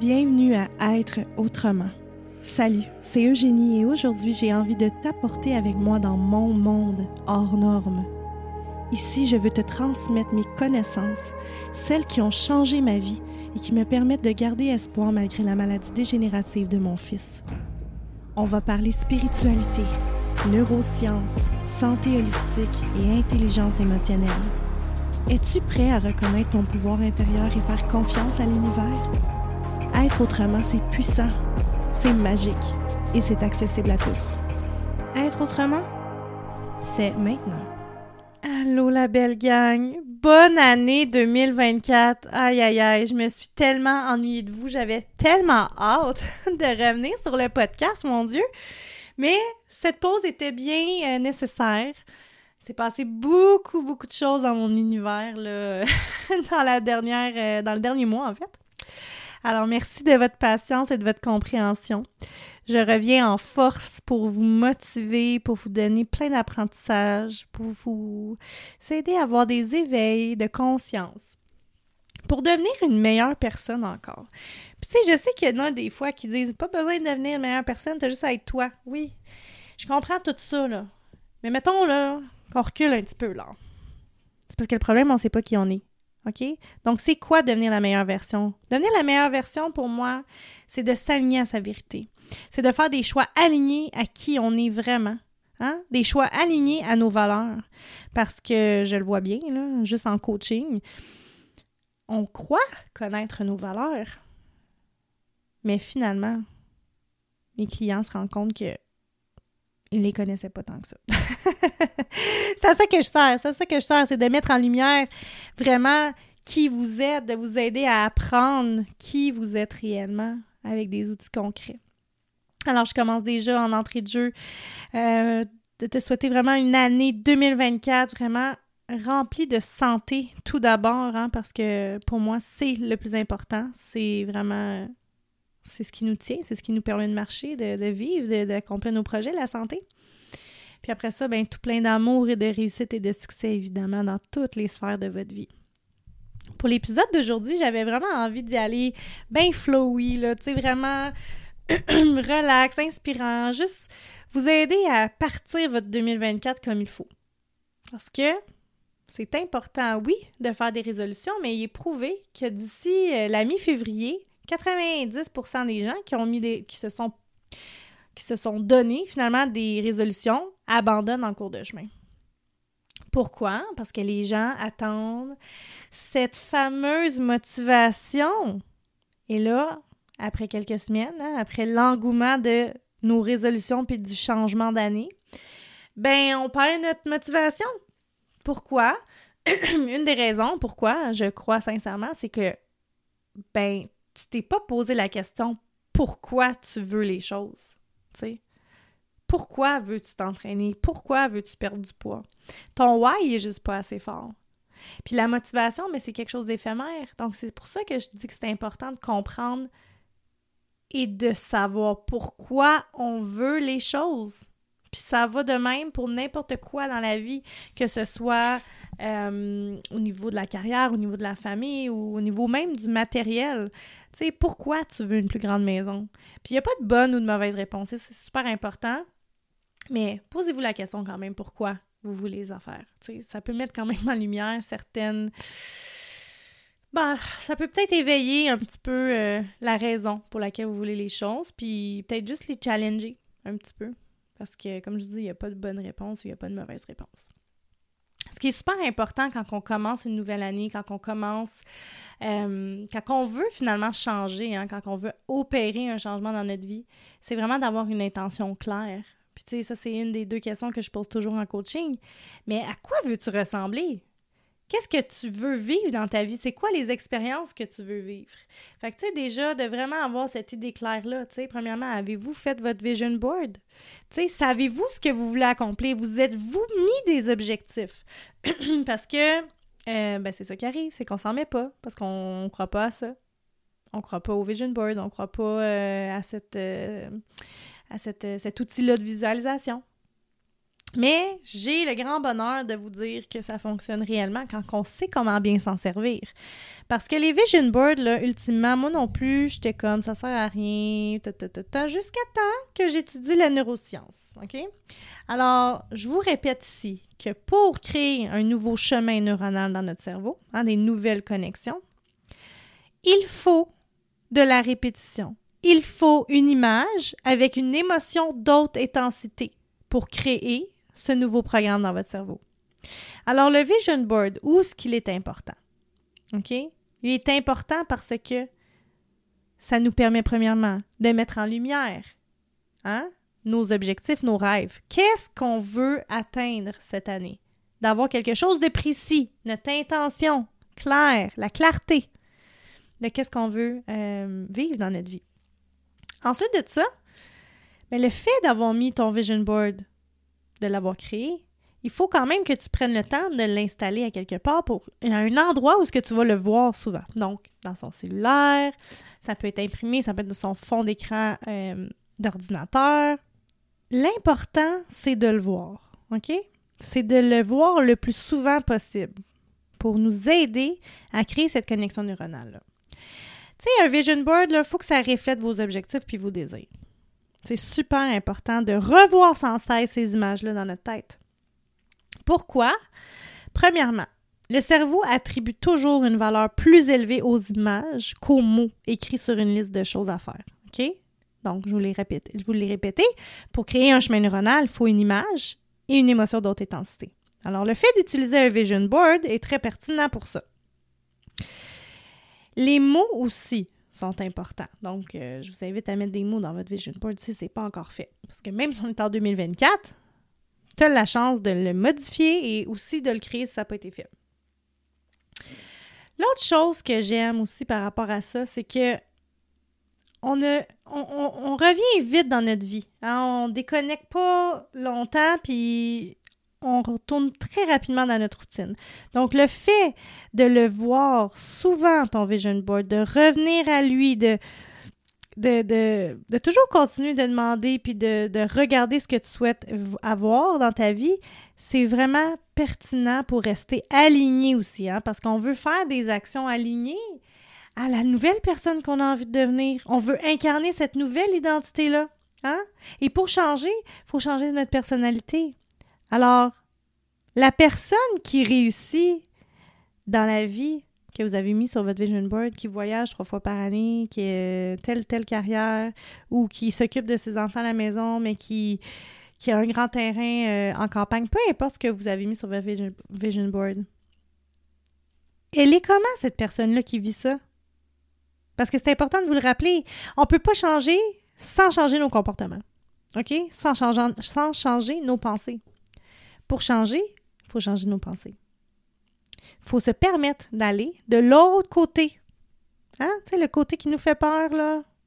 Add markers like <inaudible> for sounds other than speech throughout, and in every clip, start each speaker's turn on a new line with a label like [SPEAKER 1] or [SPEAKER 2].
[SPEAKER 1] Bienvenue à Être autrement. Salut, c'est Eugénie et aujourd'hui j'ai envie de t'apporter avec moi dans mon monde hors norme. Ici, je veux te transmettre mes connaissances, celles qui ont changé ma vie et qui me permettent de garder espoir malgré la maladie dégénérative de mon fils. On va parler spiritualité, neurosciences, santé holistique et intelligence émotionnelle. Es-tu prêt à reconnaître ton pouvoir intérieur et faire confiance à l'univers? Être autrement, c'est puissant, c'est magique et c'est accessible à tous. Être autrement, c'est maintenant. Allô la belle gang! Bonne année 2024! Aïe aïe aïe, je me suis tellement ennuyée de vous, j'avais tellement hâte <laughs> de revenir sur le podcast, mon Dieu! Mais cette pause était bien euh, nécessaire. C'est passé beaucoup, beaucoup de choses dans mon univers là, <laughs> dans la dernière, euh, dans le dernier mois en fait. Alors merci de votre patience et de votre compréhension. Je reviens en force pour vous motiver, pour vous donner plein d'apprentissages, pour vous aider à avoir des éveils de conscience, pour devenir une meilleure personne encore. Puis tu sais, je sais qu'il y en a des fois qui disent pas besoin de devenir une meilleure personne, t'as juste à être toi. Oui, je comprends tout ça là. Mais mettons là qu'on recule un petit peu là. C'est parce que le problème, on sait pas qui on est. OK? Donc, c'est quoi devenir la meilleure version? Devenir la meilleure version, pour moi, c'est de s'aligner à sa vérité. C'est de faire des choix alignés à qui on est vraiment. Hein? Des choix alignés à nos valeurs. Parce que je le vois bien, là, juste en coaching, on croit connaître nos valeurs. Mais finalement, les clients se rendent compte que ne les connaissaient pas tant que ça. <laughs> c'est à ça que je sers, c'est à ça que je sers, c'est de mettre en lumière vraiment qui vous êtes, de vous aider à apprendre qui vous êtes réellement avec des outils concrets. Alors, je commence déjà en entrée de jeu euh, de te souhaiter vraiment une année 2024 vraiment remplie de santé tout d'abord, hein, parce que pour moi, c'est le plus important. C'est vraiment c'est ce qui nous tient, c'est ce qui nous permet de marcher, de, vivre, d'accomplir nos projets, la santé. Puis après ça, ben, tout plein d'amour et de réussite et de succès, évidemment, dans toutes les sphères de votre vie. Pour l'épisode d'aujourd'hui, j'avais vraiment envie d'y aller bien flowy, là, tu sais, vraiment <clears throat> relax, inspirant, juste vous aider à partir votre 2024 comme il faut. Parce que c'est important, oui, de faire des résolutions, mais il est prouvé que d'ici euh, la mi-février, 90% des gens qui ont mis des, se sont qui se sont donnés finalement des résolutions abandonnent en cours de chemin. Pourquoi? Parce que les gens attendent cette fameuse motivation. Et là, après quelques semaines, hein, après l'engouement de nos résolutions puis du changement d'année, ben on perd notre motivation. Pourquoi? <clears throat> Une des raisons pourquoi, je crois sincèrement, c'est que ben tu t'es pas posé la question pourquoi tu veux les choses. Pourquoi veux-tu t'entraîner? Pourquoi veux-tu perdre du poids? Ton why est juste pas assez fort. Puis la motivation, mais c'est quelque chose d'éphémère. Donc c'est pour ça que je dis que c'est important de comprendre et de savoir pourquoi on veut les choses. Puis ça va de même pour n'importe quoi dans la vie, que ce soit euh, au niveau de la carrière, au niveau de la famille ou au niveau même du matériel. Tu sais, pourquoi tu veux une plus grande maison? Puis il n'y a pas de bonne ou de mauvaise réponse, c'est super important. Mais posez-vous la question quand même, pourquoi vous voulez les affaires? Tu sais, ça peut mettre quand même en lumière certaines... Ben, ça peut peut-être éveiller un petit peu euh, la raison pour laquelle vous voulez les choses, puis peut-être juste les challenger un petit peu. Parce que, comme je dis, il n'y a pas de bonne réponse il n'y a pas de mauvaise réponse. Ce qui est super important quand on commence une nouvelle année, quand on commence, euh, quand on veut finalement changer, hein, quand on veut opérer un changement dans notre vie, c'est vraiment d'avoir une intention claire. Puis tu sais, ça c'est une des deux questions que je pose toujours en coaching. Mais à quoi veux-tu ressembler? Qu'est-ce que tu veux vivre dans ta vie? C'est quoi les expériences que tu veux vivre? Fait que, tu sais, déjà, de vraiment avoir cette idée claire-là, tu sais, premièrement, avez-vous fait votre vision board? Tu sais, savez-vous ce que vous voulez accomplir? Vous êtes-vous mis des objectifs? <clears throat> parce que, euh, ben, c'est ça qui arrive, c'est qu'on s'en met pas, parce qu'on ne croit pas à ça. On croit pas au vision board, on croit pas euh, à, euh, cet outil-là de visualisation. Mais j'ai le grand bonheur de vous dire que ça fonctionne réellement quand on sait comment bien s'en servir. Parce que les vision boards, là, ultimement, moi non plus, j'étais comme ça sert à rien, jusqu'à temps que j'étudie la neuroscience. OK? Alors, je vous répète ici que pour créer un nouveau chemin neuronal dans notre cerveau, hein, des nouvelles connexions, il faut de la répétition. Il faut une image avec une émotion d'autre intensité pour créer ce nouveau programme dans votre cerveau. Alors, le vision board, où est-ce qu'il est important? OK? Il est important parce que ça nous permet, premièrement, de mettre en lumière hein, nos objectifs, nos rêves. Qu'est-ce qu'on veut atteindre cette année? D'avoir quelque chose de précis, notre intention claire, la clarté de qu'est-ce qu'on veut euh, vivre dans notre vie. Ensuite de ça, mais ben, le fait d'avoir mis ton vision board de l'avoir créé, il faut quand même que tu prennes le temps de l'installer à quelque part pour à un endroit où ce que tu vas le voir souvent. Donc, dans son cellulaire, ça peut être imprimé, ça peut être dans son fond d'écran euh, d'ordinateur. L'important, c'est de le voir, OK? C'est de le voir le plus souvent possible pour nous aider à créer cette connexion neuronale-là. Tu sais, un vision board, il faut que ça reflète vos objectifs puis vos désirs. C'est super important de revoir sans cesse ces images-là dans notre tête. Pourquoi? Premièrement, le cerveau attribue toujours une valeur plus élevée aux images qu'aux mots écrits sur une liste de choses à faire. OK? Donc, je vous l'ai répété. Je vous. Pour créer un chemin neuronal, il faut une image et une émotion d'autre intensité. Alors, le fait d'utiliser un vision board est très pertinent pour ça. Les mots aussi sont importants. Donc, euh, je vous invite à mettre des mots dans votre vision board si ce n'est pas encore fait. Parce que même si on est en 2024, tu as la chance de le modifier et aussi de le créer si ça n'a pas été fait. L'autre chose que j'aime aussi par rapport à ça, c'est que on, revient vite dans notre vie. Hein. On déconnecte pas longtemps, puis on retourne très rapidement dans notre routine. Donc, le fait de le voir souvent, ton vision board, de revenir à lui, de, de, toujours continuer de demander puis de, regarder ce que tu souhaites avoir dans ta vie, c'est vraiment pertinent pour rester aligné aussi, hein, parce qu'on veut faire des actions alignées à la nouvelle personne qu'on a envie de devenir. On veut incarner cette nouvelle identité-là. Hein? Et pour changer, il faut changer notre personnalité. Alors, la personne qui réussit dans la vie que vous avez mis sur votre vision board, qui voyage trois fois par année, qui a telle, telle carrière, ou qui s'occupe de ses enfants à la maison, mais qui, a un grand terrain euh, en campagne, peu importe ce que vous avez mis sur votre vision, board. Elle est comment, cette personne-là qui vit ça? Parce que c'est important de vous le rappeler. On ne peut pas changer sans changer nos comportements. OK? Sans changer nos pensées. Pour changer, il faut changer nos pensées. Il faut se permettre d'aller de l'autre côté. Hein? Tu sais, le côté qui nous fait peur,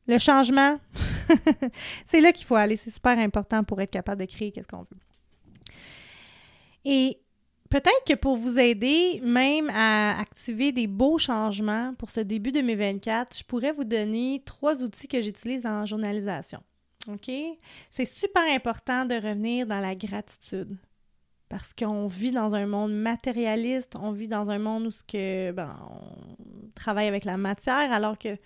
[SPEAKER 1] le changement. <laughs> c'est là qu'il faut aller. C'est super important pour être capable de créer qu'est-ce qu'on veut. Et peut-être que pour vous aider même à activer des beaux changements pour ce début 2024, je pourrais vous donner trois outils que j'utilise en journalisation. OK? C'est super important de revenir dans la gratitude parce qu'on vit dans un monde matérialiste, on vit dans un monde où ce que, ben, on travaille avec la matière, alors que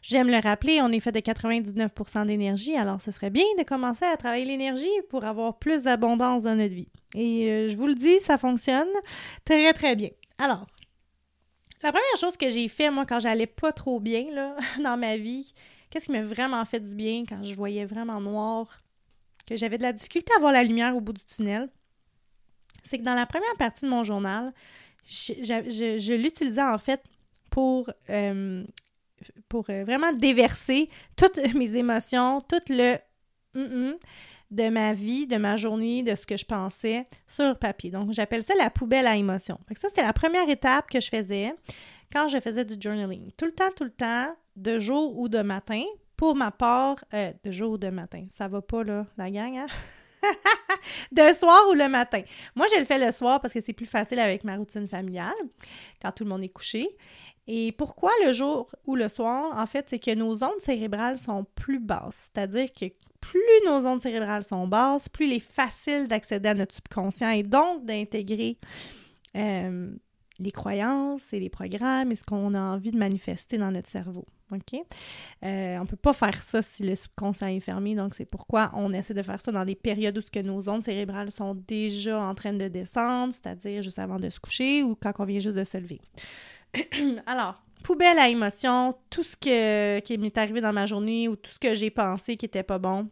[SPEAKER 1] j'aime le rappeler, on est fait de 99% d'énergie, alors ce serait bien de commencer à travailler l'énergie pour avoir plus d'abondance dans notre vie. Et euh, je vous le dis, ça fonctionne très, très bien. Alors, la première chose que j'ai fait, moi, quand j'allais pas trop bien là, <laughs> dans ma vie, qu'est-ce qui m'a vraiment fait du bien quand je voyais vraiment noir, que j'avais de la difficulté à voir la lumière au bout du tunnel, c'est que dans la première partie de mon journal, je, l'utilisais en fait pour, euh, euh, vraiment déverser toutes <laughs> mes émotions, tout le de ma vie, de ma journée, de ce que je pensais sur papier. Donc, j'appelle ça la poubelle à émotions. ça, c'était la première étape que je faisais quand je faisais du journaling. Tout le temps, tout le temps, de jour ou de matin. Pour ma part, euh, de jour ou de matin. Ça va pas, là, la gang, hein? <laughs> <laughs> de soir ou le matin. Moi, je le fais le soir parce que c'est plus facile avec ma routine familiale, quand tout le monde est couché. Et pourquoi le jour ou le soir? En fait, c'est que nos ondes cérébrales sont plus basses. C'est-à-dire que plus nos ondes cérébrales sont basses, plus il est facile d'accéder à notre subconscient et donc d'intégrer euh, les croyances et les programmes et ce qu'on a envie de manifester dans notre cerveau. OK? Euh, on ne peut pas faire ça si le subconscient est fermé, donc c'est pourquoi on essaie de faire ça dans des périodes où ce que nos ondes cérébrales sont déjà en train de descendre, c'est-à-dire juste avant de se coucher ou quand on vient juste de se lever. <clears throat> Alors, poubelle à émotion, tout ce qui m'est arrivé dans ma journée ou tout ce que j'ai pensé qui n'était pas bon.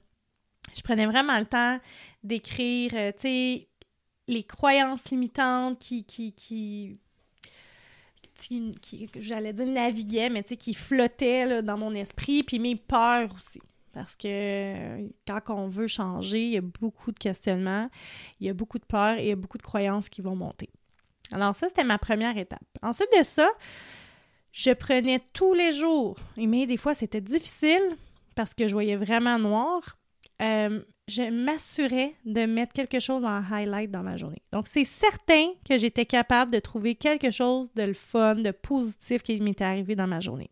[SPEAKER 1] Je prenais vraiment le temps d'écrire, euh, tu sais, les croyances limitantes qui qui, j'allais dire naviguait, mais qui flottait dans mon esprit, puis mes peurs aussi. Parce que quand on veut changer, il y a beaucoup de questionnements, il y a beaucoup de peurs et il y a beaucoup de croyances qui vont monter. Alors ça, c'était ma première étape. Ensuite de ça, je prenais tous les jours, mais des fois c'était difficile parce que je voyais vraiment noir, euh, je m'assurais de mettre quelque chose en highlight dans ma journée. Donc, c'est certain que j'étais capable de trouver quelque chose de le fun, de positif qui m'était arrivé dans ma journée.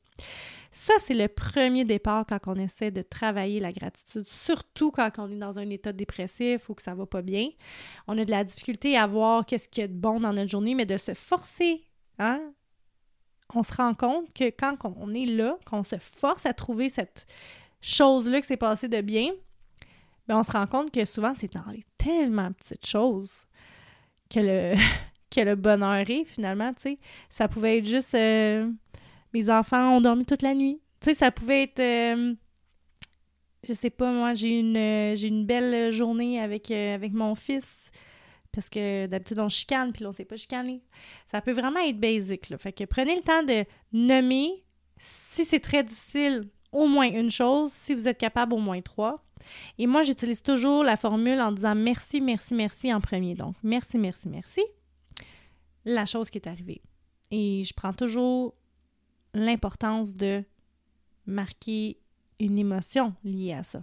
[SPEAKER 1] Ça, c'est le premier départ quand on essaie de travailler la gratitude, surtout quand on est dans un état dépressif ou que ça va pas bien. On a de la difficulté à voir qu'est-ce qu'il y a de bon dans notre journée, mais de se forcer, hein? On se rend compte que quand on est là, qu'on se force à trouver cette chose-là qui s'est passée de bien, ben, on se rend compte que souvent, c'est dans les tellement petites choses que le, <laughs> que bonheur est, finalement, tu. Ça pouvait être juste... Euh, mes enfants ont dormi toute la nuit. Tu ça pouvait être... Euh, je sais pas, moi, j'ai une, euh, une belle journée avec, avec mon fils parce que d'habitude, on chicane, puis là, on sait pas chicaner. Ça peut vraiment être basic, là. Fait que prenez le temps de nommer, si c'est très difficile, au moins une chose, si vous êtes capable, au moins trois. Et moi, j'utilise toujours la formule en disant merci, merci, merci en premier. Donc, merci, merci, merci. La chose qui est arrivée. Et je prends toujours l'importance de marquer une émotion liée à ça.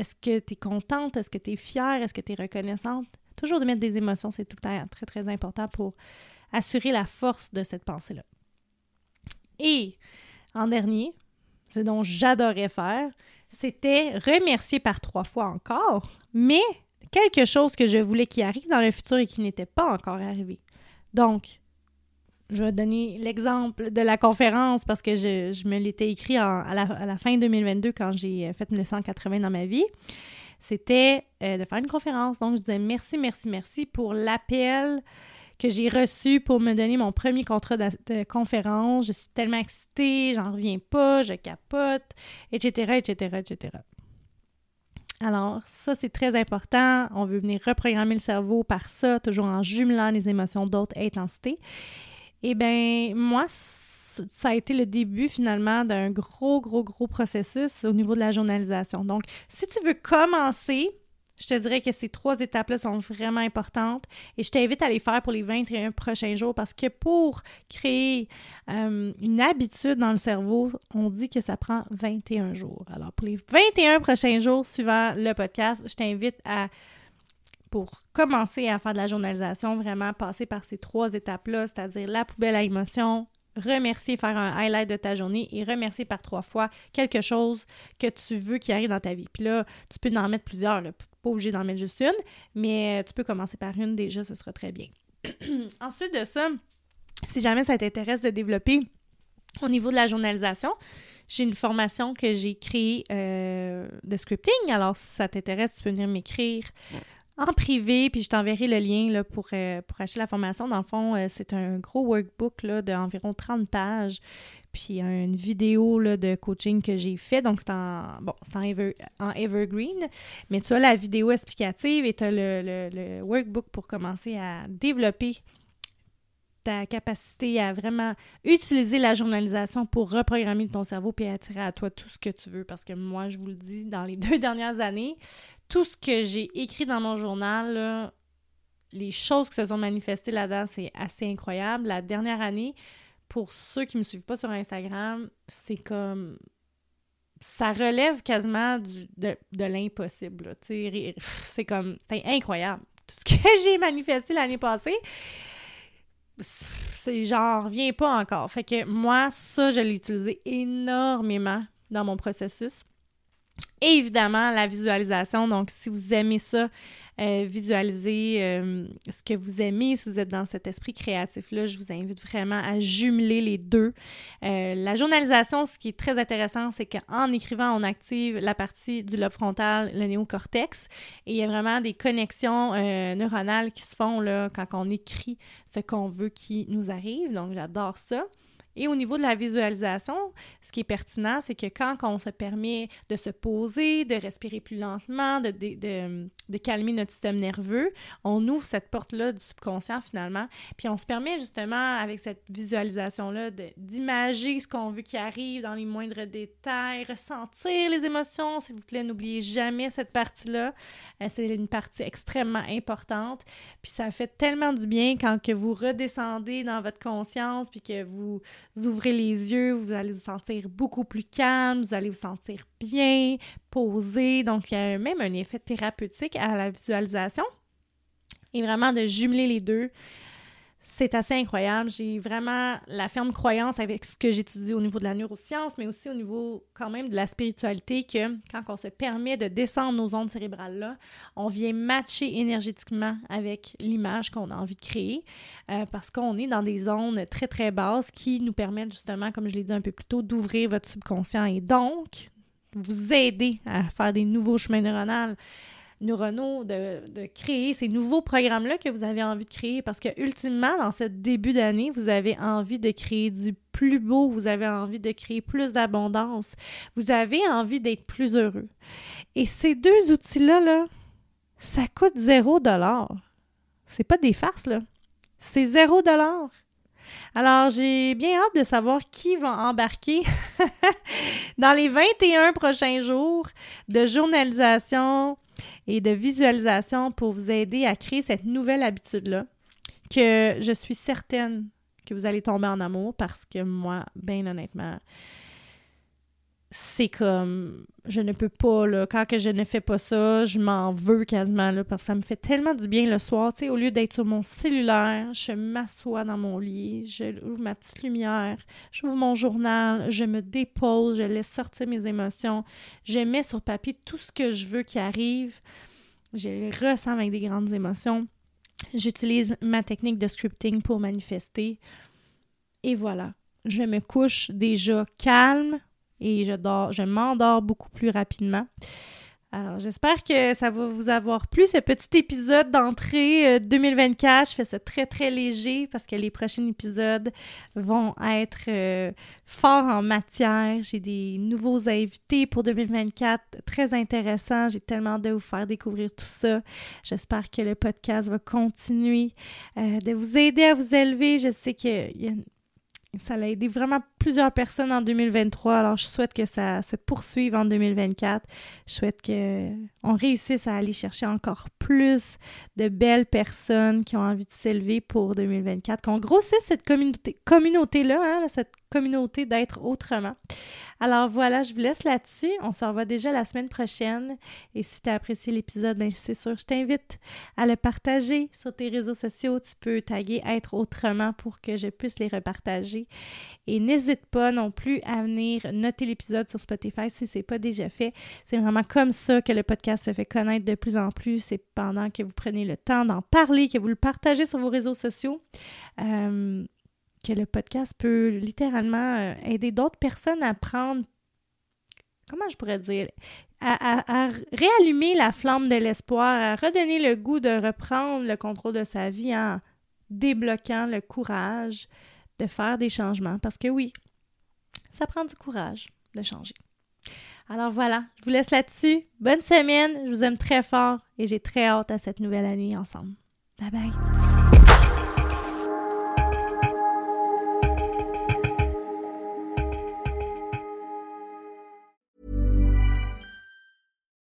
[SPEAKER 1] Est-ce que tu es contente, est-ce que tu es fière, est-ce que tu es reconnaissante? Toujours de mettre des émotions, c'est tout le temps très très important pour assurer la force de cette pensée-là. Et en dernier, ce dont j'adorais faire, c'était remercier par trois fois encore, mais quelque chose que je voulais qui arrive dans le futur et qui n'était pas encore arrivé. Donc, je vais donner l'exemple de la conférence parce que je, me l'étais écrit à, la, fin 2022 quand j'ai fait 1980 dans ma vie. C'était euh, de faire une conférence. Donc, je disais merci, merci, merci pour l'appel que j'ai reçu pour me donner mon premier contrat de, conférence. Je suis tellement excitée, j'en reviens pas, je capote, etc., etc., etc. Alors, ça, c'est très important. On veut venir reprogrammer le cerveau par ça, toujours en jumelant les émotions d'autres intensités. Eh bien, moi, ça a été le début finalement d'un gros, gros, gros processus au niveau de la journalisation. Donc, si tu veux commencer, je te dirais que ces trois étapes-là sont vraiment importantes et je t'invite à les faire pour les 21 prochains jours parce que pour créer une habitude dans le cerveau, on dit que ça prend 21 jours. Alors, pour les 21 prochains jours suivant le podcast, je t'invite à pour commencer à faire de la journalisation, vraiment passer par ces trois étapes-là, c'est-à-dire la poubelle à émotion, remercier, faire un highlight de ta journée et remercier par trois fois quelque chose que tu veux qui arrive dans ta vie. Puis là, tu peux en mettre plusieurs, pas obligé d'en mettre juste une, mais tu peux commencer par une déjà, ce sera très bien. <clears throat> Ensuite de ça, si jamais ça t'intéresse de développer au niveau de la journalisation, j'ai une formation que j'ai créée euh, de scripting. Alors, si ça t'intéresse, tu peux venir m'écrire en privé, puis je t'enverrai le lien euh, pour acheter la formation. Dans le fond, euh, c'est un gros workbook d'environ 30 pages, puis une vidéo de coaching que j'ai fait. Donc, c'est en, bon, en, Evergreen, mais tu as la vidéo explicative et tu as le, le, workbook pour commencer à développer ta capacité à vraiment utiliser la journalisation pour reprogrammer ton cerveau puis attirer à toi tout ce que tu veux. Parce que moi, je vous le dis, dans les <laughs> deux dernières années, tout ce que j'ai écrit dans mon journal, les choses qui se sont manifestées là-dedans, c'est assez incroyable. La dernière année, pour ceux qui ne me suivent pas sur Instagram, c'est comme ça relève quasiment de, l'impossible. <laughs> C'est comme c'est incroyable. Tout ce que <laughs> j'ai manifesté l'année passée, c'est j'en reviens pas encore. Fait que moi, ça, je l'ai utilisé énormément dans mon processus. Et évidemment, la visualisation. Donc, si vous aimez ça, euh, visualiser euh, ce que vous aimez, si vous êtes dans cet esprit créatif-là, je vous invite vraiment à jumeler les deux. Euh, la journalisation, ce qui est très intéressant, c'est qu'en écrivant, on active la partie du lobe frontal, le néocortex, et il y a vraiment des connexions neuronales qui se font là, quand on écrit ce qu'on veut qui nous arrive. Donc, j'adore ça. Et au niveau de la visualisation, ce qui est pertinent, c'est que quand on se permet de se poser, de respirer plus lentement, de, de, calmer notre système nerveux, on ouvre cette porte-là du subconscient finalement, puis on se permet justement avec cette visualisation-là d'imager ce qu'on veut qui arrive dans les moindres détails, ressentir les émotions, s'il vous plaît, n'oubliez jamais cette partie-là. Euh, c'est une partie extrêmement importante, puis ça fait tellement du bien quand que vous redescendez dans votre conscience, puis que vous vous ouvrez les yeux, vous allez vous sentir beaucoup plus calme, vous allez vous sentir bien, posé. Donc, il y a même un effet thérapeutique à la visualisation. Et vraiment de jumeler les deux, c'est assez incroyable. J'ai vraiment la ferme croyance avec ce que j'étudie au niveau de la neuroscience, mais aussi au niveau quand même de la spiritualité, que quand on se permet de descendre nos ondes cérébrales-là, on vient matcher énergétiquement avec l'image qu'on a envie de créer, euh, parce qu'on est dans des zones très, très basses qui nous permettent justement, comme je l'ai dit un peu plus tôt, d'ouvrir votre subconscient et donc vous aider à faire des nouveaux chemins neuronaux neuronaux, de, de créer ces nouveaux programmes-là que vous avez envie de créer? Parce que, ultimement, dans ce début d'année, vous avez envie de créer du plus beau, vous avez envie de créer plus d'abondance, vous avez envie d'être plus heureux. Et ces deux outils-là, là, ça coûte zéro dollar. C'est pas des farces, là. C'est zéro dollar. Alors, j'ai bien hâte de savoir qui va embarquer <laughs> dans les 21 prochains jours de journalisation, et de visualisation pour vous aider à créer cette nouvelle habitude-là que je suis certaine que vous allez tomber en amour parce que moi, bien honnêtement, c'est comme je ne peux pas là. Quand que je ne fais pas ça je m'en veux quasiment là parce que ça me fait tellement du bien le soir. Tu sais au lieu d'être sur mon cellulaire je m'assois dans mon lit je ouvre ma petite lumière j'ouvre mon journal je me dépose je laisse sortir mes émotions. Je mets sur papier tout ce que je veux qui arrive. Je les ressens avec des grandes émotions. J'utilise ma technique de scripting pour manifester. Et voilà. Je me couche déjà calme et je dors, je m'endors beaucoup plus rapidement. Alors, j'espère que ça va vous avoir plu, ce petit épisode d'entrée 2024. Euh, je fais ça très, très léger parce que les prochains épisodes vont être euh, forts en matière. J'ai des nouveaux invités pour 2024 très intéressants. J'ai tellement de vous faire découvrir tout ça. J'espère que le podcast va continuer euh, de vous aider à vous élever. Je sais qu'il ça a aidé vraiment plusieurs personnes en 2023. Alors, je souhaite que ça se poursuive en 2024. Je souhaite qu'on réussisse à aller chercher encore plus de belles personnes qui ont envie de s'élever pour 2024, qu'on grossisse cette communauté, communauté-là, hein, cette communauté d'être autrement. Alors voilà, je vous laisse là-dessus. On se revoit déjà la semaine prochaine. Et si tu as apprécié l'épisode, ben, c'est sûr, je t'invite à le partager sur tes réseaux sociaux. Tu peux taguer Être autrement pour que je puisse les repartager. Et n'hésite pas non plus à venir noter l'épisode sur Spotify si ce n'est pas déjà fait. C'est vraiment comme ça que le podcast se fait connaître de plus en plus. C'est pendant que vous prenez le temps d'en parler, que vous le partagez sur vos réseaux sociaux. Euh, que le podcast peut littéralement euh, aider d'autres personnes à prendre, comment je pourrais dire, à, réallumer la flamme de l'espoir, à redonner le goût de reprendre le contrôle de sa vie en débloquant le courage de faire des changements. Parce que oui, ça prend du courage de changer. Alors voilà, je vous laisse là-dessus. Bonne semaine, je vous aime très fort et j'ai très hâte à cette nouvelle année ensemble. Bye bye.